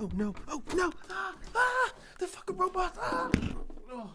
Oh no. Oh no. Ah ah. The fucking robots. Ah. Oh.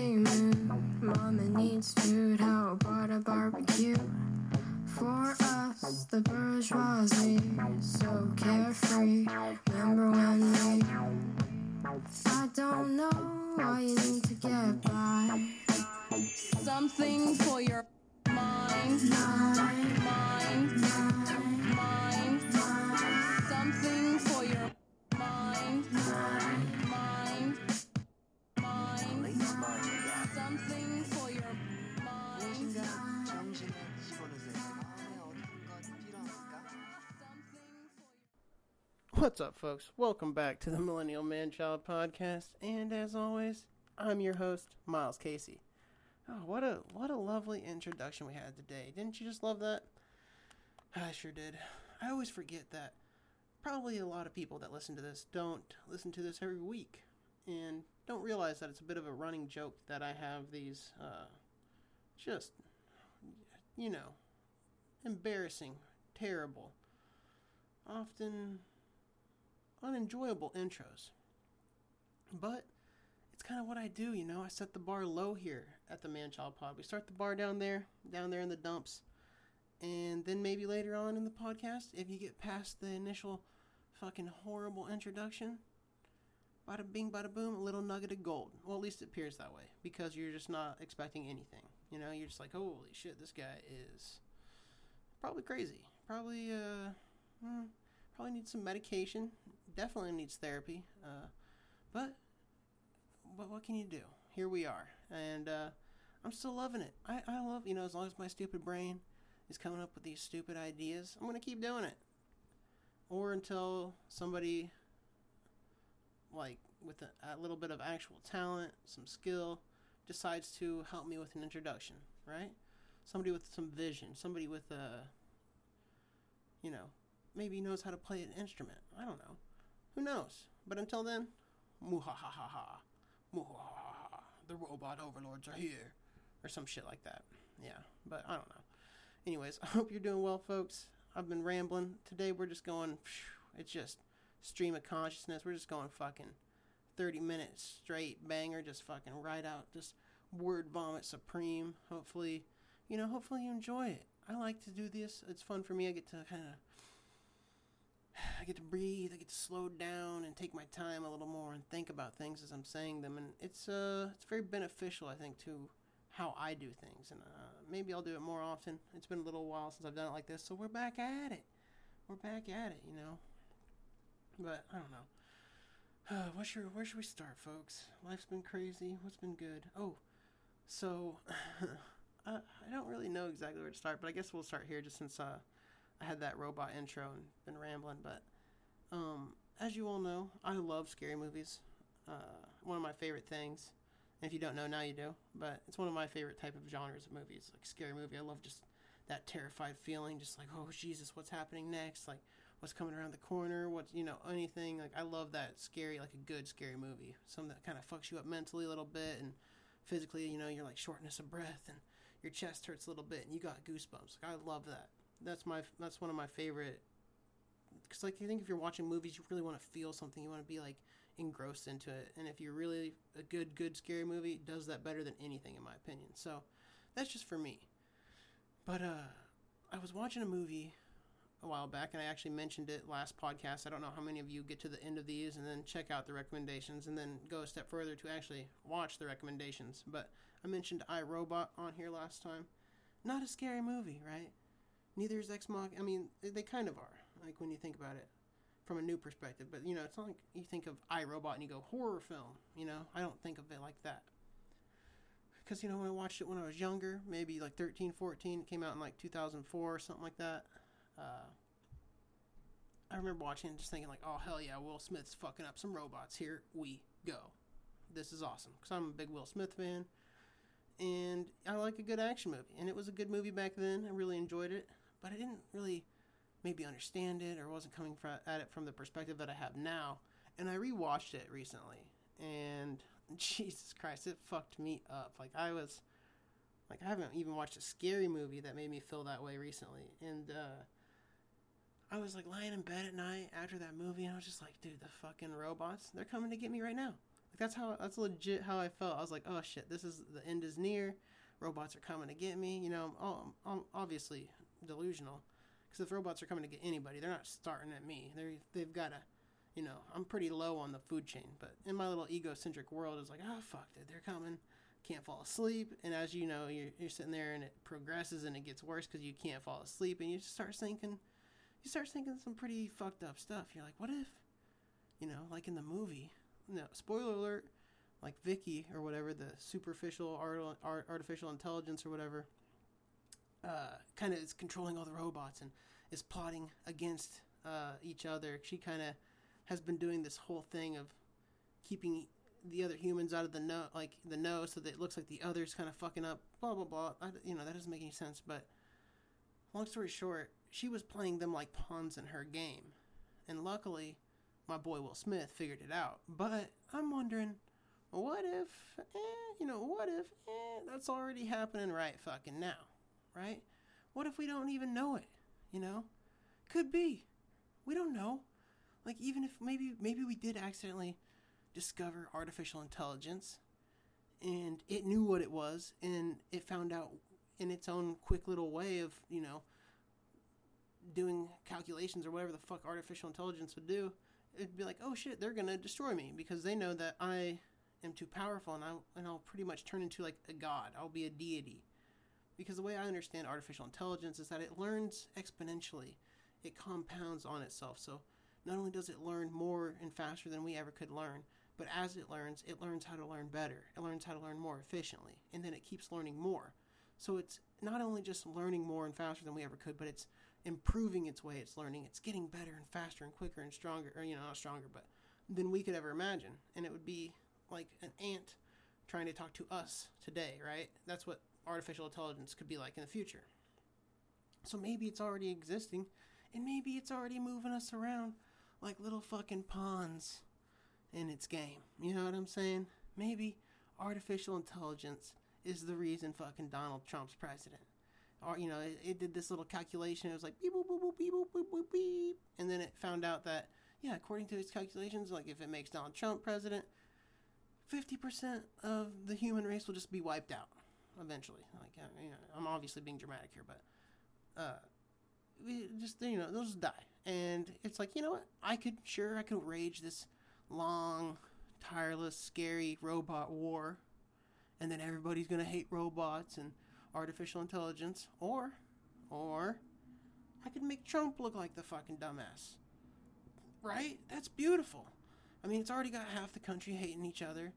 Mama needs food, how about a barbecue? For us, the bourgeoisie, so carefree. Remember when we? I don't know why you need to get by. something for your mind mind mind mind What's up, folks? Welcome back to the Millennial Man Child Podcast, and as always, I'm your host, Miles Casey. Oh, what a what a lovely introduction we had today! Didn't you just love that? I sure did. I always forget that probably a lot of people that listen to this don't listen to this every week, and don't realize that it's a bit of a running joke that I have these uh, just you know embarrassing, terrible, often unenjoyable intros. But it's kind of what I do, you know. I set the bar low here at the Man Child Pod. We start the bar down there, down there in the dumps. And then maybe later on in the podcast, if you get past the initial fucking horrible introduction, bada bing, bada boom, a little nugget of gold. Well, at least it appears that way because you're just not expecting anything. You know, you're just like, holy shit, this guy is probably crazy. Probably, uh, hmm, probably needs some medication. Definitely needs therapy. Uh, but, but what can you do? Here we are, and uh, I'm still loving it. I, I love you know as long as my stupid brain is coming up with these stupid ideas, I'm gonna keep doing it, or until somebody like with a, a little bit of actual talent, some skill, decides to help me with an introduction, right? Somebody with some vision, somebody with a, you know, maybe knows how to play an instrument. I don't know. Who knows? But until then, muhahaha, muhahaha, the robot overlords are here, or some shit like that. Yeah, but I don't know. Anyways, I hope you're doing well, folks. I've been rambling. Today we're just going, it's just stream of consciousness. We're just going fucking 30 minutes straight banger, just fucking right out, just word vomit supreme. Hopefully, you know, hopefully you enjoy it. I like to do this. It's fun for me. I get to kind of I get to breathe, I get to slow down and take my time a little more and think about things as I'm saying them and it's uh it's very beneficial I think to how I do things and uh, maybe I'll do it more often. It's been a little while since I've done it like this, so we're back at it. We're back at it, you know. But I don't know. Uh, what where should we start, folks? Life's been crazy. What's been good? Oh, so I, I don't really know exactly where to start, but I guess we'll start here just since uh, had that robot intro and been rambling. But um, as you all know, I love scary movies. Uh, one of my favorite things. And if you don't know, now you do. But it's one of my favorite type of genres of movies, like scary movie. I love just that terrified feeling, just like, oh Jesus, what's happening next? Like, what's coming around the corner? What's you know anything? Like, I love that scary, like a good scary movie, something that kind of fucks you up mentally a little bit and physically. You know, you're like shortness of breath and your chest hurts a little bit and you got goosebumps. Like, I love that. That's my that's one of my favorite. Because like I think if you're watching movies, you really want to feel something. You want to be like engrossed into it. And if you're really a good good scary movie, does that better than anything in my opinion. So that's just for me. But uh, I was watching a movie a while back, and I actually mentioned it last podcast. I don't know how many of you get to the end of these and then check out the recommendations and then go a step further to actually watch the recommendations. But I mentioned iRobot on here last time. Not a scary movie, right? Neither is Ex Mach. I mean, they- kind of are, like when you think about it. from a new perspective. But you know, it's not like you think of iRobot and you go horror film. You know, I don't think of it like that. Because you know, when I watched it when I was younger, maybe like 13, 14, it came out in like 2004 or something like that. Uh, I remember watching and just thinking like, oh hell yeah, Will Smith's fucking up some robots. Here we go. This is awesome because I'm a big Will Smith fan, and I like a good action movie. And it was a good movie back then. I really enjoyed it, but I didn't really maybe understand it or wasn't coming at it from the perspective that I have now. And I rewatched it recently, and Jesus Christ, it fucked me up. Like I was, like I haven't even watched a scary movie that made me feel that way recently, and. uh I was like lying in bed at night after that movie, and I was just like, dude, the fucking robots, they're coming to get me right now. Like that's how that's legit how I felt. I was like, oh shit, this is the end is near. Robots are coming to get me. You know, I'm obviously delusional because if robots are coming to get anybody, they're not starting at me. They're they've got to, you know, I'm pretty low on the food chain. But in my little egocentric world, it's like, oh fuck, dude, they're coming. Can't fall asleep, and as you know, you're, you're sitting there, and it progresses, and it gets worse because you can't fall asleep, and you just start thinking, you start thinking some pretty fucked up stuff. You're like, what if, you know, like in the movie, no, spoiler alert, like VIKI or whatever, the superficial art, art, artificial intelligence or whatever, uh, kind of is controlling all the robots and is plotting against uh, each other. She kind of has been doing this whole thing of keeping the other humans out of the know, like the know, so that it looks like the others kind of fucking up. Blah blah blah. I, you know that doesn't make any sense. But long story short, she was playing them like pawns in her game, and luckily, my boy Will Smith figured it out. But I'm wondering, what if, eh, you know, what if eh, that's already happening right fucking now, right? What if we don't even know it? You know, could be. We don't know. Like even if maybe maybe we did accidentally discover artificial intelligence and it knew what it was and it found out in its own quick little way of, you know, doing calculations or whatever the fuck artificial intelligence would do, it'd be like, oh shit, they're gonna destroy me because they know that I am too powerful and I and I'll pretty much turn into like a god. I'll be a deity. Because the way I understand artificial intelligence is that it learns exponentially. It compounds on itself. So not only does it learn more and faster than we ever could learn, but as it learns, it learns how to learn better. It learns how to learn more efficiently, and then it keeps learning more. So it's not only just learning more and faster than we ever could, but it's improving its way it's learning. It's getting better and faster and quicker and stronger, or you know, not stronger, but than we could ever imagine. And it would be like an ant trying to talk to us today, right? That's what artificial intelligence could be like in the future. So maybe it's already existing, and maybe it's already moving us around like little fucking pawns in its game. You know what I'm saying? Maybe artificial intelligence is the reason fucking Donald Trump's president. Or you know, it, it did this little calculation. It was like beep boop boop boop beep boop boop boop beep, and then it found out that yeah, according to its calculations, like if it makes Donald Trump president, fifty percent of the human race will just be wiped out eventually. Like you know, I'm obviously being dramatic here, but uh, we just you know they'll just die. And it's like you know what? I could sure I could rage this long, tireless, scary robot war, and then everybody's gonna hate robots and artificial intelligence, or or I could make Trump look like the fucking dumbass. Right? That's beautiful. I mean, it's already got half the country hating each other.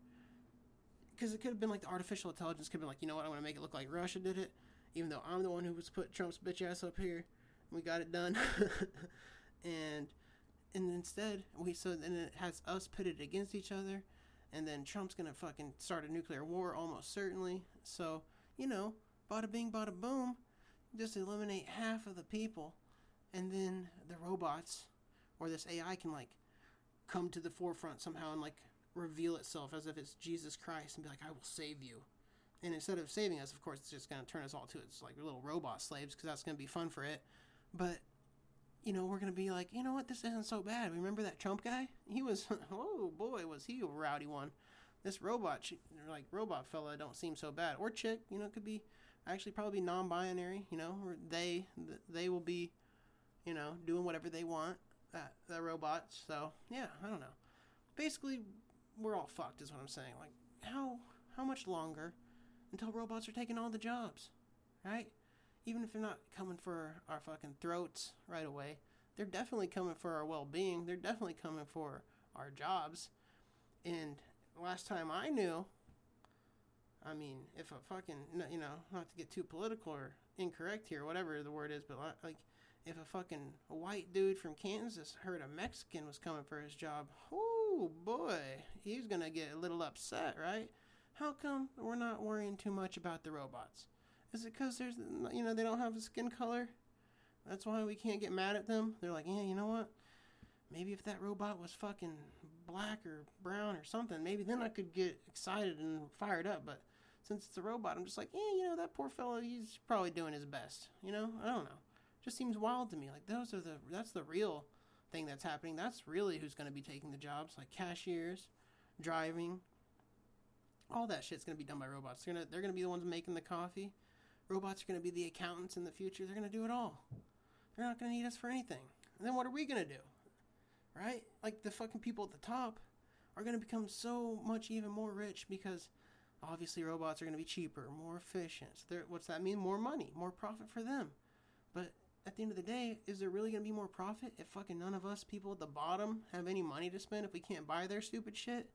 Because it could have been like the artificial intelligence could have been like, you know what, I want to make it look like Russia did it, even though I'm the one who was put Trump's bitch ass up here. We got it done. and and instead we so then it has us pitted against each other and then Trump's gonna fucking start a nuclear war almost certainly. So, you know, bada bing bada boom, just eliminate half of the people and then the robots or this AI can like come to the forefront somehow and like reveal itself as if it's Jesus Christ and be like, I will save you. And instead of saving us, of course, it's just going to turn us all to its like little robot slaves because that's going to be fun for it. But, you know, we're going to be like, you know what, this isn't so bad. Remember that Trump guy? He was, oh boy, was he a rowdy one. This robot, like robot fella, don't seem so bad. Or chick, you know, could be actually probably non-binary. You know, or they th- they will be, you know, doing whatever they want. That that robots. So yeah, I don't know. Basically, we're all fucked, is what I'm saying. Like, how how much longer until robots are taking all the jobs, right? Even if they're not coming for our fucking throats right away, they're definitely coming for our well-being. They're definitely coming for our jobs. And last time I knew, I mean, if a fucking, you know, not to get too political or incorrect here, whatever the word is, but like, if a fucking white dude from Kansas heard a Mexican was coming for his job, oh boy, he's gonna get a little upset, right? How come we're not worrying too much about the robots? Is it because there's, you know, they don't have a skin color? That's why we can't get mad at them. They're like, yeah, you know what? Maybe if that robot was fucking black or brown or something, maybe then I could get excited and fired up. But since it's a robot, I'm just like, yeah, you know, that poor fellow, he's probably doing his best. You know, I don't know. Just seems wild to me. Like those are the that's the real thing that's happening. That's really who's going to be taking the jobs, like cashiers, driving. All that shit's going to be done by robots. They're gonna they're gonna be the ones making the coffee. Robots are going to be the accountants in the future. They're going to do it all. They're not going to need us for anything. And then what are we going to do? Right? Like the fucking people at the top are going to become so much even more rich because obviously robots are going to be cheaper, more efficient. So what's that mean? More money, more profit for them. But at the end of the day, is there really going to be more profit if fucking none of us people at the bottom have any money to spend if we can't buy their stupid shit?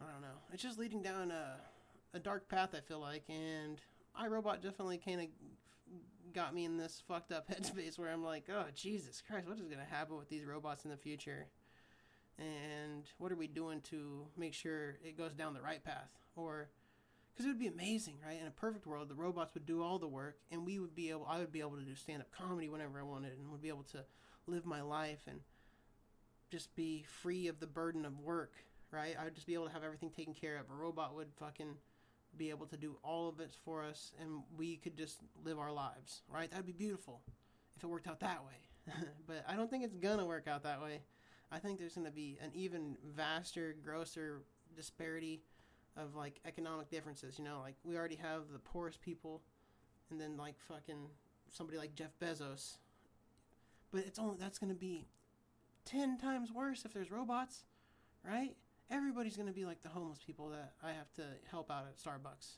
I don't know. It's just leading down a, a dark path, I feel like, and iRobot definitely kind of got me in this fucked up headspace where I'm like, oh, Jesus Christ, what is going to happen with these robots in the future? And what are we doing to make sure it goes down the right path? Or, because it would be amazing, right? In a perfect world, the robots would do all the work, and we would be able, I would be able to do stand up comedy whenever I wanted, and would be able to live my life and just be free of the burden of work, right? I would just be able to have everything taken care of. A robot would fucking be able to do all of it for us, and we could just live our lives, right? That'd be beautiful if it worked out that way. but I don't think it's gonna work out that way. I think there's gonna be an even vaster, grosser disparity of like economic differences. You know, like we already have the poorest people, and then like fucking somebody like Jeff Bezos. But it's only that's gonna be ten times worse if there's robots, right? Everybody's gonna be like the homeless people that I have to help out at Starbucks.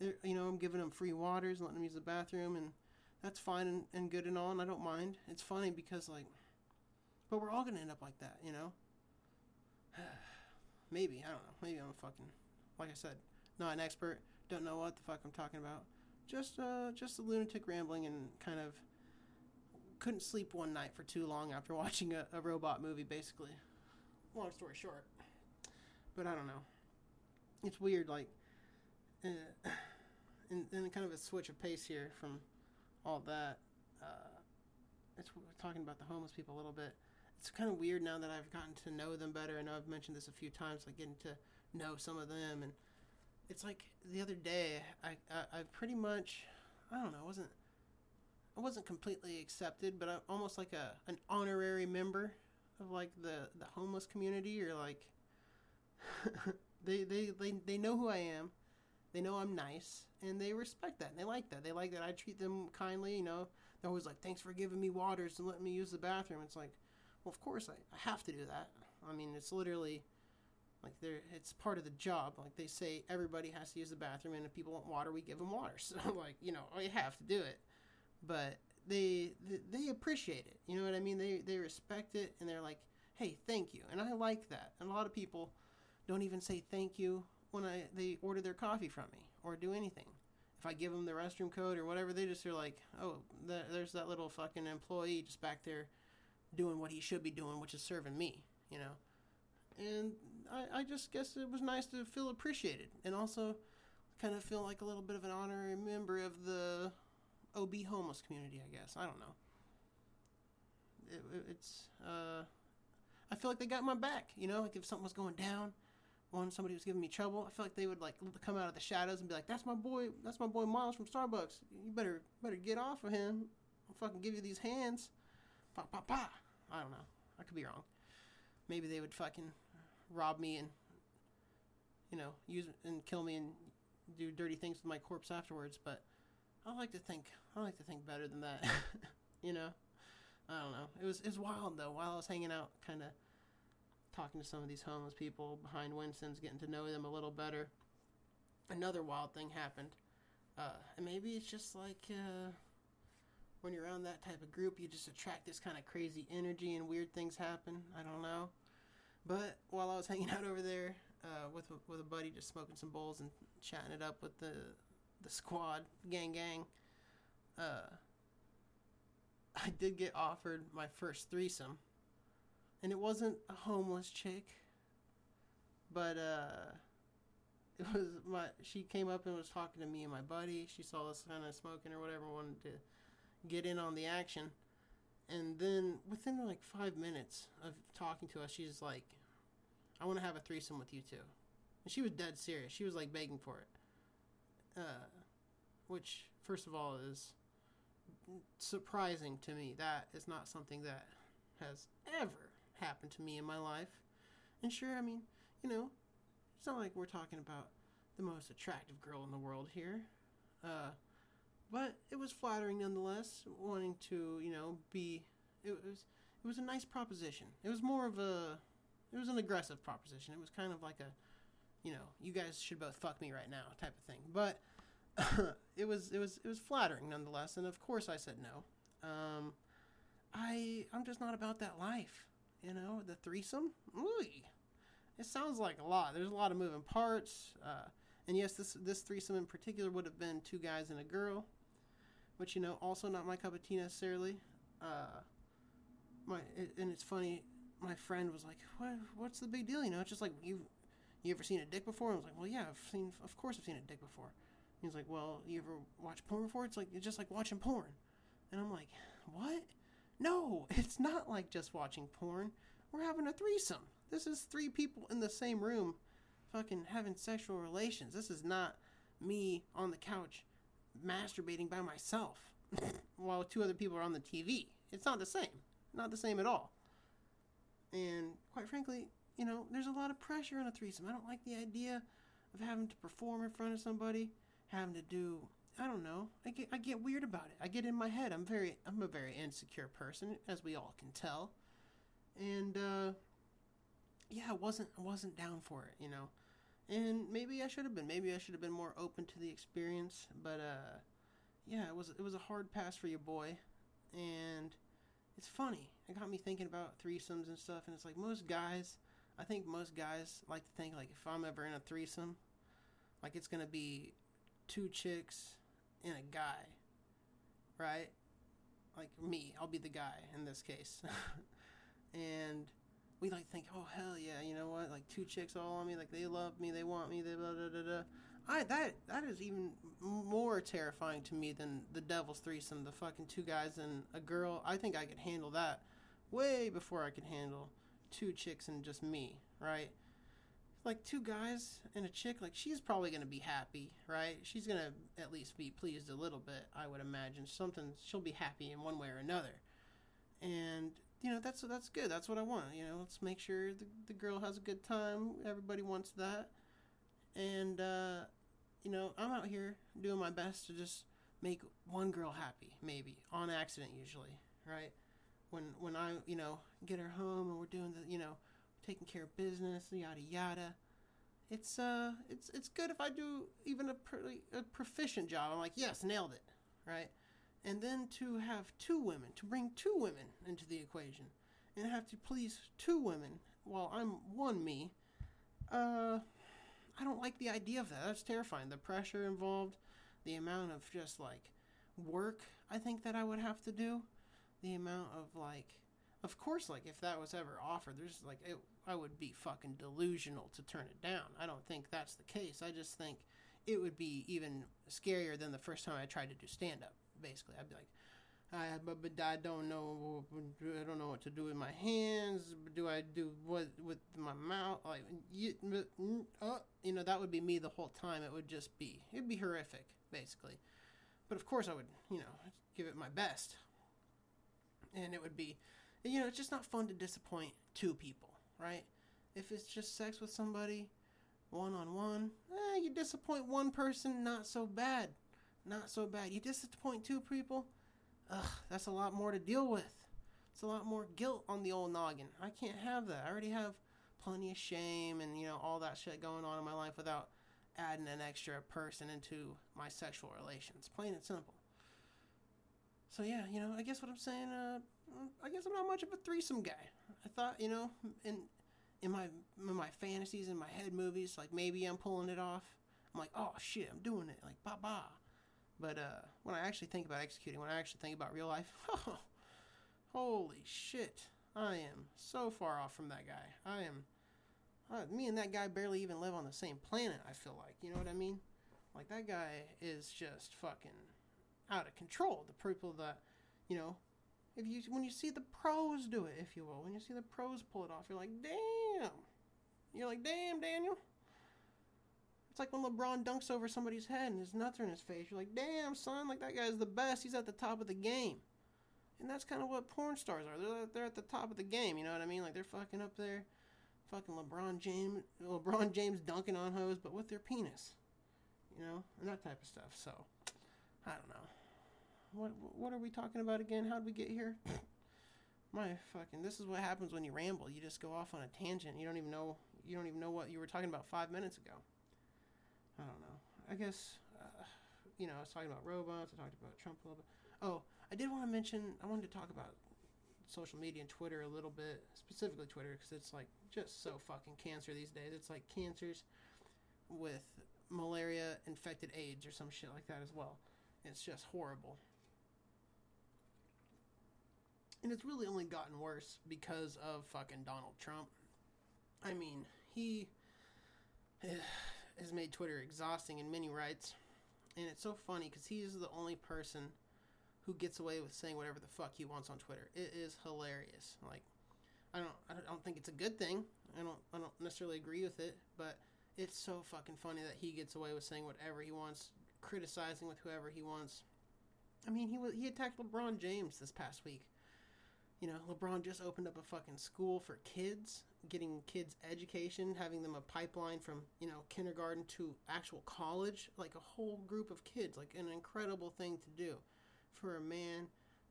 They're, you know, I'm giving them free waters, letting them use the bathroom, and that's fine and, and good and all, and I don't mind. It's funny because like, but we're all gonna end up like that, you know. Maybe I don't know. Maybe I'm fucking, like I said, not an expert. Don't know what the fuck I'm talking about. Just uh, just a lunatic rambling and kind of couldn't sleep one night for too long after watching a, a robot movie. Basically, long story short. But I don't know. It's weird, like, uh, and then kind of a switch of pace here from all that. Uh, it's we're talking about the homeless people a little bit. It's kind of weird now that I've gotten to know them better. I know I've mentioned this a few times, like getting to know some of them, and it's like the other day I I, I pretty much I don't know I wasn't I wasn't completely accepted, but I'm almost like a an honorary member of like the the homeless community or like they, they they they know who I am. They know I'm nice and they respect that and they like that. They like that I treat them kindly, you know. They're always like, Thanks for giving me waters and letting me use the bathroom. It's like, well of course I, I have to do that. I mean it's literally like they're it's part of the job. Like they say everybody has to use the bathroom and if people want water we give them water. So like, you know, I have to do it. But they, they they appreciate it. You know what I mean? They they respect it and they're like, "Hey, thank you." And I like that. And a lot of people don't even say thank you when I they order their coffee from me or do anything. If I give them the restroom code or whatever, they just are like, "Oh, th- there's that little fucking employee just back there doing what he should be doing, which is serving me." You know. And I, I just guess it was nice to feel appreciated and also kind of feel like a little bit of an honorary member of the OB homeless community, I guess. I don't know. It, it- it's, uh, I feel like they got my back, you know, like if something was going down, when somebody was giving me trouble, I feel like they would like come out of the shadows and be like, "That's my boy, that's my boy Miles from Starbucks. You better better get off of him. I'll fucking give you these hands." Pa pa pa. I don't know. I could be wrong. Maybe they would fucking rob me and you know use and kill me and do dirty things with my corpse afterwards. But I like to think I like to think better than that. you know, I don't know. It was it was wild though. While I was hanging out, kind of talking to some of these homeless people behind Winston's, getting to know them a little better. Another wild thing happened, uh, and maybe it's just like uh, when you're around that type of group, you just attract this kind of crazy energy and weird things happen. I don't know. But while I was hanging out over there uh, with with a buddy, just smoking some bowls and chatting it up with the the squad, gang gang, uh, I did get offered my first threesome, and it wasn't a homeless chick, but uh, it was my. She came up and was talking to me and my buddy. She saw us kind of smoking or whatever, wanted to get in on the action, and then within like five minutes of talking to us, she's like, "I want to have a threesome with you too," and she was dead serious. She was like begging for it, uh, which first of all is surprising to me. That is not something that has ever happened to me in my life. And sure, I mean, you know, it's not like we're talking about the most attractive girl in the world here. Uh, but it was flattering nonetheless, wanting to, you know, be. It was it was a nice proposition. It was more of a, it was an aggressive proposition. It was kind of like a, you know, you guys should both fuck me right now type of thing. But it was it was it was flattering nonetheless, and of course I said no. Um, I I'm just not about that life, you know. The threesome, Ooh, it sounds like a lot. There's a lot of moving parts, uh, and yes, this this threesome in particular would have been two guys and a girl, which you know also not my cup of tea necessarily. Uh, my and it's funny. My friend was like, "What? What's the big deal? You know, it's just like you you ever seen a dick before?" I was like, "Well, yeah, I've seen. Of course, I've seen a dick before." He's like, "Well, you ever watch porn before?" It's like it's just like watching porn, and I'm like, "What? No, it's not like just watching porn. We're having a threesome. This is three people in the same room, fucking having sexual relations. This is not me on the couch masturbating by myself while two other people are on the TV. It's not the same. Not the same at all. And quite frankly, you know, there's a lot of pressure in a threesome. I don't like the idea of having to perform in front of somebody, having to do I don't know. I get I get weird about it. I get in my head. I'm very I'm a very insecure person, as we all can tell. And uh yeah, I wasn't I wasn't down for it, you know. And maybe I should have been. Maybe I should have been more open to the experience, but uh yeah, it was it was a hard pass for your boy. And it's funny. It got me thinking about threesomes and stuff and it's like most guys I think most guys like to think like if I'm ever in a threesome, like it's gonna be two chicks and a guy, right? Like me, I'll be the guy in this case. and we like think, oh hell yeah, you know what? Like two chicks all on me, like they love me, they want me, they blah da da da. I that that is even more terrifying to me than the devil's threesome, the fucking two guys and a girl. I think I could handle that way before I could handle two chicks and just me, right? Like two guys and a chick, like she's probably gonna be happy, right? She's gonna at least be pleased a little bit, I would imagine. Something she'll be happy in one way or another. And you know, that's that's good. That's what I want. You know, let's make sure the, the girl has a good time. Everybody wants that. And uh, you know, I'm out here doing my best to just make one girl happy, maybe on accident, usually, right? When when I you know get her home and we're doing the you know taking care of business, yada yada. It's uh, it's it's good if I do even a, pretty, a proficient job. I'm like, yes, nailed it, right? And then to have two women, to bring two women into the equation, and have to please two women while I'm one me, uh, I don't like the idea of that. That's terrifying. The pressure involved, the amount of just like work I think that I would have to do, the amount of like, of course, like if that was ever offered, there's like it, I would be fucking delusional to turn it down. I don't think that's the case. I just think it would be even scarier than the first time I tried to do stand up. Basically, I'd be like, I, but, but I don't know. I don't know what to do with my hands. Do I do what with my mouth? Like, you, uh, you know, that would be me the whole time. It would just be, it'd be horrific, basically. But of course, I would, you know, give it my best. And it would be, you know, it's just not fun to disappoint two people, right? If it's just sex with somebody, one on one, you disappoint one person, not so bad. Not so bad. You disappoint two people, ugh, that's a lot more to deal with. It's a lot more guilt on the old noggin. I can't have that. I already have plenty of shame and, you know, all that shit going on in my life without adding an extra person into my sexual relations. Plain and simple. So yeah, you know, I guess what I'm saying, uh, I guess I'm not much of a threesome guy. I thought, you know, in in my in my fantasies in my head movies, like maybe I'm pulling it off. I'm like, oh shit, I'm doing it, like ba ba. But uh, when I actually think about executing, when I actually think about real life, oh, holy shit, I am so far off from that guy. I am. Uh, me and that guy barely even live on the same planet. I feel like, you know what I mean? Like that guy is just fucking out of control. The people that, you know, if you when you see the pros do it, if you will, when you see the pros pull it off, you're like, damn. You're like, damn, Daniel. It's like when LeBron dunks over somebody's head and his nuts are in his face. You're like, damn, son, like that guy's the best. He's at the top of the game. And that's kind of what porn stars are. They're they're at the top of the game. You know what I mean? Like they're fucking up there, fucking LeBron James, LeBron James dunking on hoes, but with their penis. You know, and that type of stuff. So, I don't know. What what are we talking about again? How'd we get here? My fucking this is what happens when you ramble. You just go off on a tangent. You don't even know you don't even know what you were talking about 5 minutes ago. I don't know. I guess uh, you know, I was talking about robots, I talked about Trump a little bit. Oh, I did want to mention I wanted to talk about social media and Twitter a little bit, specifically Twitter cuz it's like just so fucking cancer these days. It's like cancers with malaria infected AIDS or some shit like that as well. It's just horrible and it's really only gotten worse because of fucking Donald Trump. I mean, he has made Twitter exhausting in many rights, and it's so funny because he is the only person who gets away with saying whatever the fuck he wants on Twitter. It is hilarious. Like, I don't, I don't think it's a good thing. I don't, I don't necessarily agree with it, but it's so fucking funny that he gets away with saying whatever he wants, criticizing with whoever he wants. I mean, he was he attacked LeBron James this past week you know, LeBron just opened up a fucking school for kids, getting kids education, having them a pipeline from, you know, kindergarten to actual college, like a whole group of kids, like an incredible thing to do for a man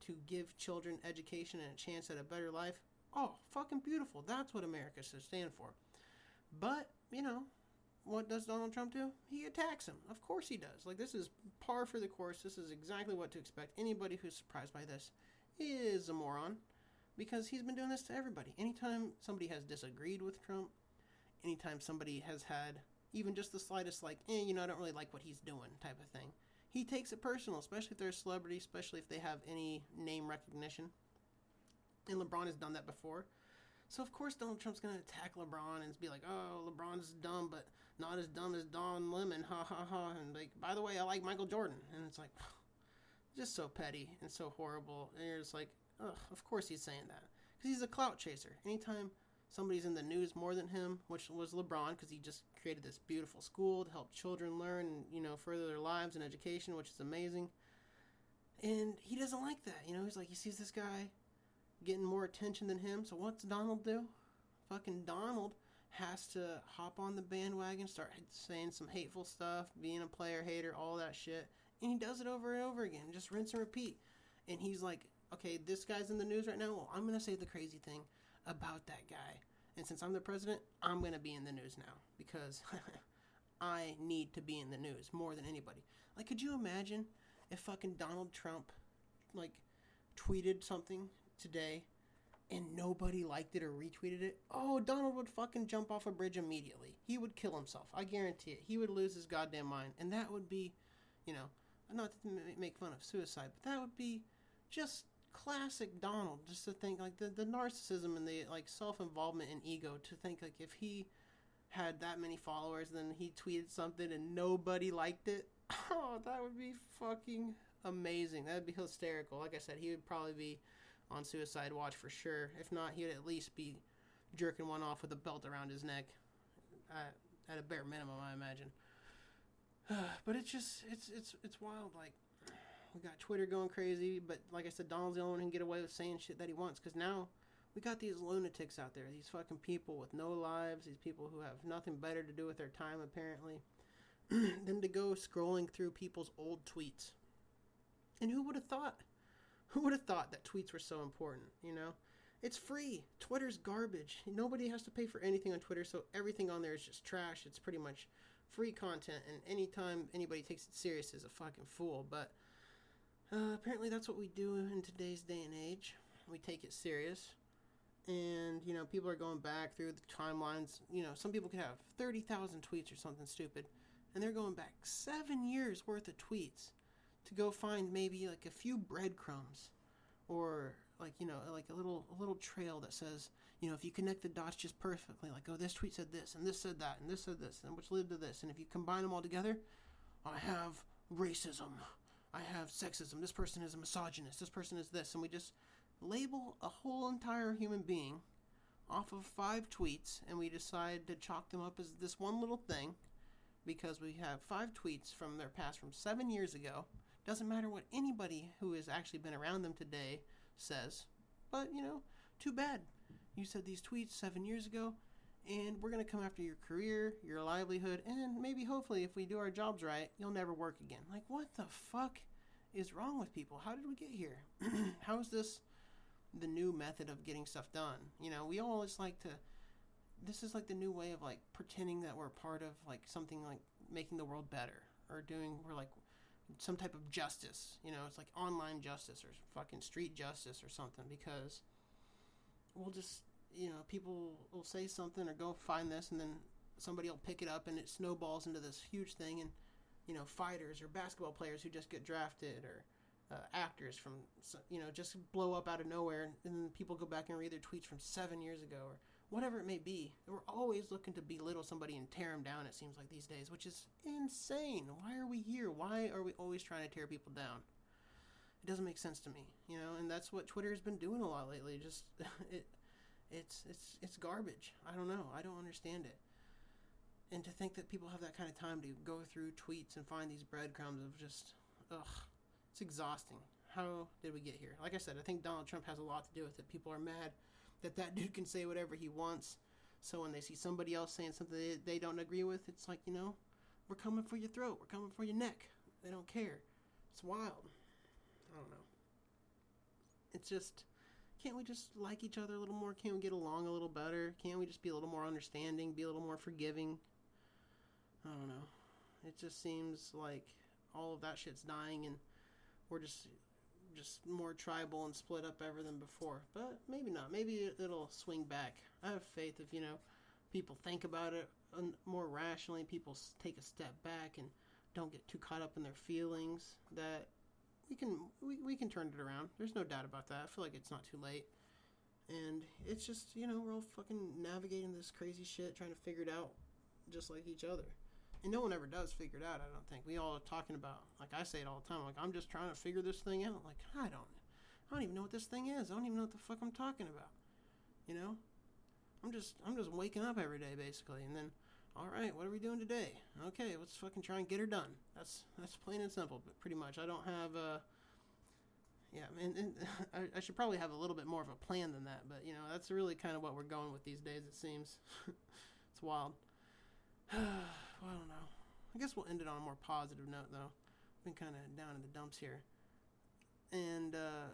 to give children education and a chance at a better life. Oh, fucking beautiful. That's what America should stand for. But, you know, what does Donald Trump do? He attacks him. Of course he does. Like, this is par for the course. This is exactly what to expect. Anybody who's surprised by this is a moron because he's been doing this to everybody. Anytime somebody has disagreed with Trump, anytime somebody has had even just the slightest, like, eh, you know, I don't really like what he's doing type of thing, he takes it personal, especially if they're a celebrity, especially if they have any name recognition. And LeBron has done that before. So, of course, Donald Trump's going to attack LeBron and be like, oh, LeBron's dumb, but not as dumb as Don Lemon, ha ha ha. And, like, by the way, I like Michael Jordan. And it's like, just so petty and so horrible. And you're just like, Ugh, of course he's saying that. Because he's a clout chaser. Anytime somebody's in the news more than him, which was LeBron, because he just created this beautiful school to help children learn you know, further their lives and education, which is amazing. And he doesn't like that. You know, he's like, he sees this guy getting more attention than him. So what's Donald do? Fucking Donald has to hop on the bandwagon, start saying some hateful stuff, being a player hater, all that shit. And he does it over and over again, just rinse and repeat. And he's like, okay, this guy's in the news right now. Well, I'm going to say the crazy thing about that guy. And since I'm the president, I'm going to be in the news now because I need to be in the news more than anybody. Like, could you imagine if fucking Donald Trump, like, tweeted something today and nobody liked it or retweeted it? Oh, Donald would fucking jump off a bridge immediately. He would kill himself. I guarantee it. He would lose his goddamn mind. And that would be, you know, not to make fun of suicide, but that would be just classic Donald just to think like the, the narcissism and the like self involvement and ego to think like if he had that many followers then he tweeted something and nobody liked it oh that would be fucking amazing. That would be hysterical. Like I said he would probably be on suicide watch for sure. If not he would at least be jerking one off with a belt around his neck at a bare minimum I imagine. But it's just it's it's it's wild like we got Twitter going crazy, but like I said, Donald's the only one who can get away with saying shit that he wants. Because now we got these lunatics out there, these fucking people with no lives, these people who have nothing better to do with their time apparently, than to go scrolling through people's old tweets. And who would have thought? Who would have thought that tweets were so important? You know, it's free. Twitter's garbage. Nobody has to pay for anything on Twitter, so everything on there is just trash. It's pretty much free content, and anytime anybody takes it serious is a fucking fool. But Uh, apparently, that's what we do in today's day and age. We take it serious. And, you know, people are going back through the timelines. You know, some people could have 30,000 tweets or something stupid. And they're going back seven years worth of tweets to go find maybe like a few breadcrumbs or like you know like a little a little trail that says you know if you connect the dots just perfectly like oh this tweet said this and this said that and this said this and which led to this and if you combine them all together i have racism i have sexism this person is a misogynist this person is this and we just label a whole entire human being off of five tweets and we decide to chalk them up as this one little thing because we have five tweets from their past from seven years ago doesn't matter what anybody who has actually been around them today says. But, you know, too bad. You said these tweets seven years ago, and we're going to come after your career, your livelihood, and maybe, hopefully, if we do our jobs right, you'll never work again. Like, what the fuck is wrong with people? How did we get here? How is this the new method of getting stuff done? You know, we always like to. This is like the new way of like pretending that we're part of like something like making the world better or doing we're like some type of justice. You know, it's like online justice or fucking street justice or something because we'll just, you know, people will say something or go find this and then somebody will pick it up and it snowballs into this huge thing and, you know, fighters or basketball players who just get drafted or uh, actors from, you know, just blow up out of nowhere and then people go back and read their tweets from seven years ago or whatever it may be. We're always looking to belittle somebody and tear them down, it seems like these days, which is insane. Why are we here? Why are we always trying to tear people down? It doesn't make sense to me, you know, and that's what Twitter's been doing a lot lately. Just it it's it's it's garbage. I don't know. I don't understand it. And to think that people have that kind of time to go through tweets and find these breadcrumbs of just ugh, it's exhausting. How did we get here? Like I said, I think Donald Trump has a lot to do with it. People are mad that that dude can say whatever he wants. So when they see somebody else saying something they, they don't agree with, it's like, you know, we're coming for your throat. We're coming for your neck. They don't care. It's wild. I don't know. It's just, can't we just like each other a little more? Can't we get along a little better? Can't we just be a little more understanding, be a little more forgiving? I don't know. It just seems like all of that shit's dying and we're just just more tribal and split up ever than before. But maybe not. Maybe it- it'll swing back. I have faith if, you know, people think about it more rationally, people take a step back and don't get too caught up in their feelings that we can we, we can turn it around. There's no doubt about that. I feel like it's not too late. And it's just, you know, we're all fucking navigating this crazy shit, trying to figure it out just like each other. And no one ever does figure it out, I don't think. We all are talking about, like I say it all the time, like, I'm just trying to figure this thing out. Like, I don't, I don't even know what this thing is. I don't even know what the fuck I'm talking about. You know? I'm just, I'm just waking up every day, basically. And then, all right, what are we doing today? Okay, let's fucking try and get her done. That's, that's plain and simple, but pretty much. I don't have, a. yeah, and, and I, I should probably have a little bit more of a plan than that, but you know, that's really kind of what we're going with these days, it seems. it's wild. well, I don't know. I guess we'll end it on a more positive note, though. I've been kind of down in the dumps here. And, uh,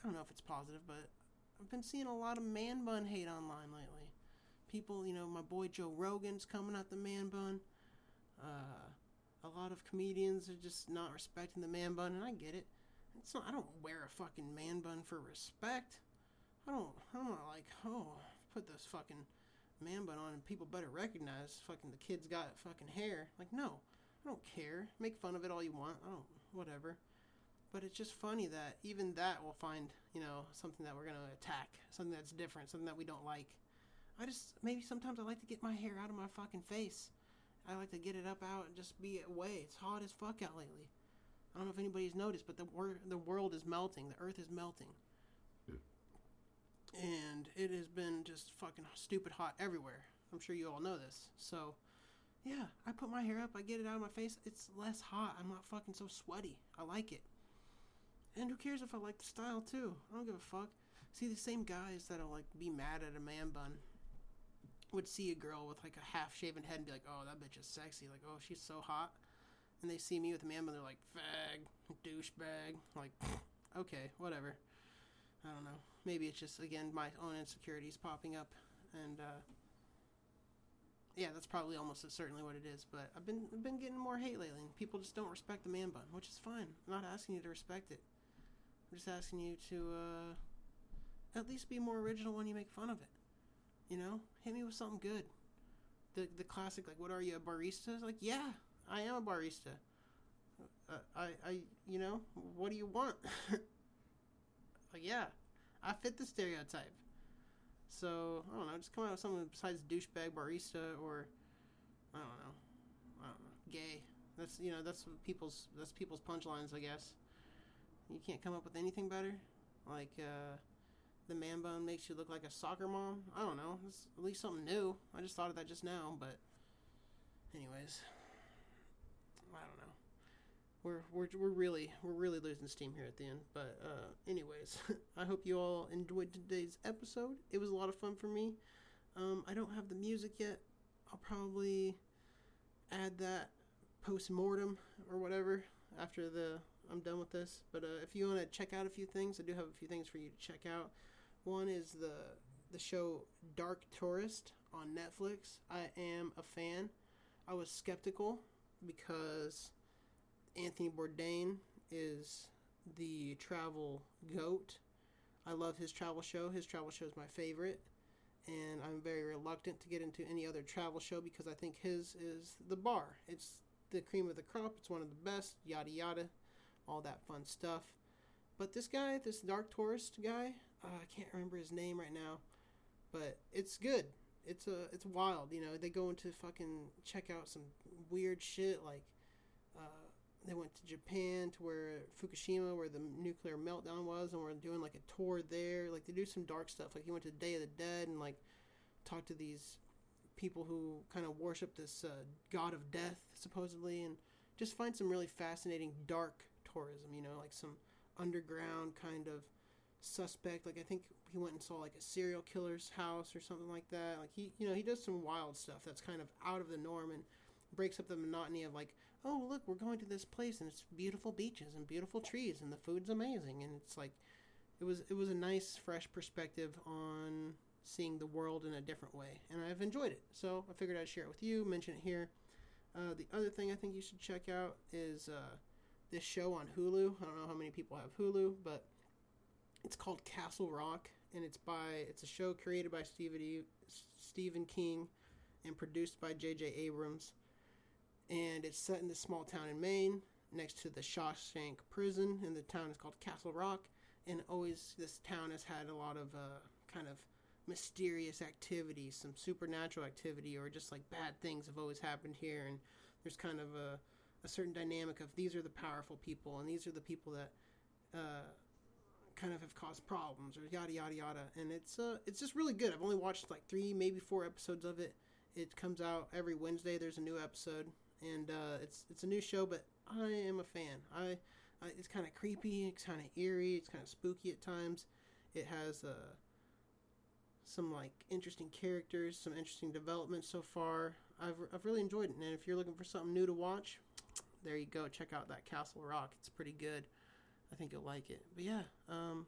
I don't know if it's positive, but I've been seeing a lot of man bun hate online lately. People, you know, my boy Joe Rogan's coming at the man bun. Uh, a lot of comedians are just not respecting the man bun, and I get it. It's not. I don't wear a fucking man bun for respect. I don't. I'm not like, oh, put this fucking man bun on, and people better recognize fucking the kid's got fucking hair. Like, no, I don't care. Make fun of it all you want. I don't. Whatever. But it's just funny that even that will find, you know, something that we're gonna attack, something that's different, something that we don't like. I just maybe sometimes I like to get my hair out of my fucking face. I like to get it up out and just be away. It's hot as fuck out lately. I don't know if anybody's noticed, but the wor- the world is melting. The earth is melting. And it has been just fucking stupid hot everywhere. I'm sure you all know this. So, yeah, I put my hair up, I get it out of my face. It's less hot. I'm not fucking so sweaty. I like it. And who cares if I like the style too? I don't give a fuck. See, the same guys that'll like be mad at a man bun would see a girl with like a half shaven head and be like, "Oh, that bitch is sexy." Like, "Oh, she's so hot." And they see me with a man bun, they're like, "Fag, douchebag." Like, okay, whatever. I don't know. Maybe it's just again my own insecurities popping up, and uh, yeah, that's probably almost certainly what it is. But I've been I've been getting more hate lately, and people just don't respect the man bun, which is fine. I'm not asking you to respect it. I'm just asking you to uh, at least be more original when you make fun of it. You know, hit me with something good. The the classic like, what are you a barista? Like, yeah, I am a barista. Uh, I I you know, what do you want? like, yeah, I fit the stereotype. So I don't know, just come out with something besides douchebag barista or I don't know, I don't know, gay. That's you know that's people's that's people's punchlines, I guess. You can't come up with anything better, like uh, the man bun makes you look like a soccer mom. I don't know, it's at least something new. I just thought of that just now, but anyways, I don't know. We're, we're, we're really we're really losing steam here at the end. But uh, anyways, I hope you all enjoyed today's episode. It was a lot of fun for me. Um, I don't have the music yet. I'll probably add that post mortem or whatever after the I'm done with this. But uh, if you want to check out a few things, I do have a few things for you to check out. One is the the show Dark Tourist on Netflix. I am a fan. I was skeptical because Anthony Bourdain is the travel goat. I love his travel show. His travel show is my favorite. And I'm very reluctant to get into any other travel show because I think his is the bar. It's the cream of the crop. It's one of the best. Yada yada. All that fun stuff. But this guy, this Dark Tourist guy, uh, I can't remember his name right now. But it's good. It's a, it's wild. You know, they go into fucking check out some weird shit like uh, they went to Japan to where Fukushima, where the nuclear meltdown was, and we're doing like a tour there. Like they do some dark stuff. Like he went to the Day of the Dead and like talked to these people who kind of worship this uh, god of death, supposedly, and just find some really fascinating dark tourism. You know, like some underground kind of suspect. Like I think he went and saw like a serial killer's house or something like that. Like he, you know, he does some wild stuff that's kind of out of the norm and breaks up the monotony of like, oh look, we're going to this place and it's beautiful beaches and beautiful trees and the food's amazing and it's like, it was it was a nice fresh perspective on seeing the world in a different way and I've enjoyed it. So I figured I'd share it with you, mention it here. Uh, the other thing I think you should check out is uh, this show on Hulu. I don't know how many people have Hulu, but it's called Castle Rock, and it's by it's a show created by Stephen Stephen King and produced by J.J. Abrams, and it's set in this small town in Maine next to the Shawshank Prison, and the town is called Castle Rock. And always, this town has had a lot of uh, kind of mysterious activity, some supernatural activity, or just like bad things have always happened here. And there's kind of a, a certain dynamic of these are the powerful people, and these are the people that uh, kind of have caused problems, or yada yada yada. And it's uh, it's just really good. I've only watched like three, maybe four episodes of it. It comes out every Wednesday. There's a new episode, and uh, it's it's a new show, but I am a fan. I, I it's kind of creepy. It's kind of eerie. It's kind of spooky at times. It has uh, some like interesting characters, some interesting development so far. I've I've really enjoyed it. And if you're looking for something new to watch, there you go. Check out that Castle Rock. It's pretty good. I think you'll like it. But yeah, um,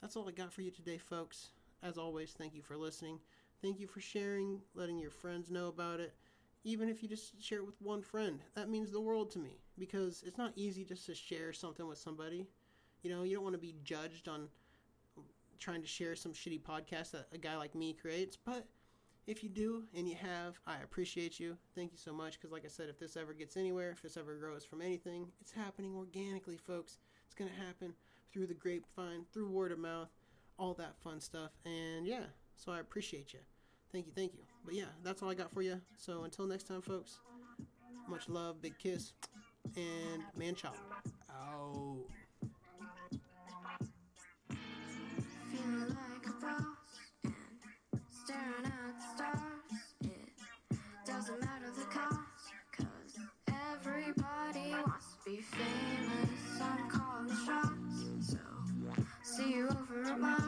that's all I got for you today, folks. As always, thank you for listening. Thank you for sharing, letting your friends know about it. Even if you just share it with one friend, that means the world to me because it's not easy just to share something with somebody. You know, you don't want to be judged on trying to share some shitty podcast that a guy like me creates, but if you do and you have, I appreciate you. Thank you so much because, like I said, if this ever gets anywhere, if this ever grows from anything, it's happening organically, folks. It's going to happen through the grapevine, through word of mouth, all that fun stuff. And yeah, so I appreciate you. Thank you, thank you. But yeah, that's all I got for you. So until next time, folks, much love, big kiss, and man chop. Out. Feeling like a boss and staring at the stars. It doesn't matter the cost, cause everybody wants to be famous. I'm the so see you over a Mars.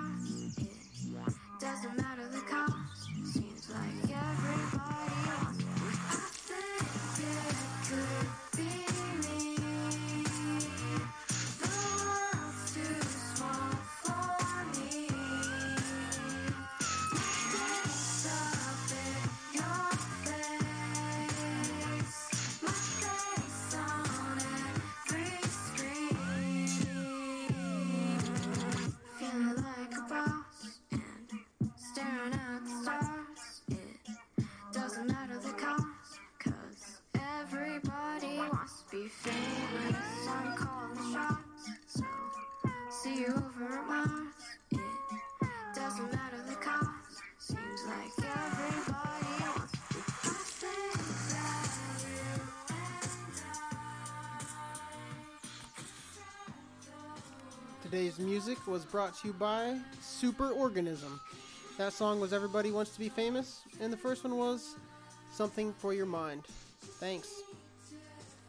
Today's music was brought to you by Superorganism. That song was Everybody Wants to Be Famous, and the first one was Something for Your Mind. Thanks.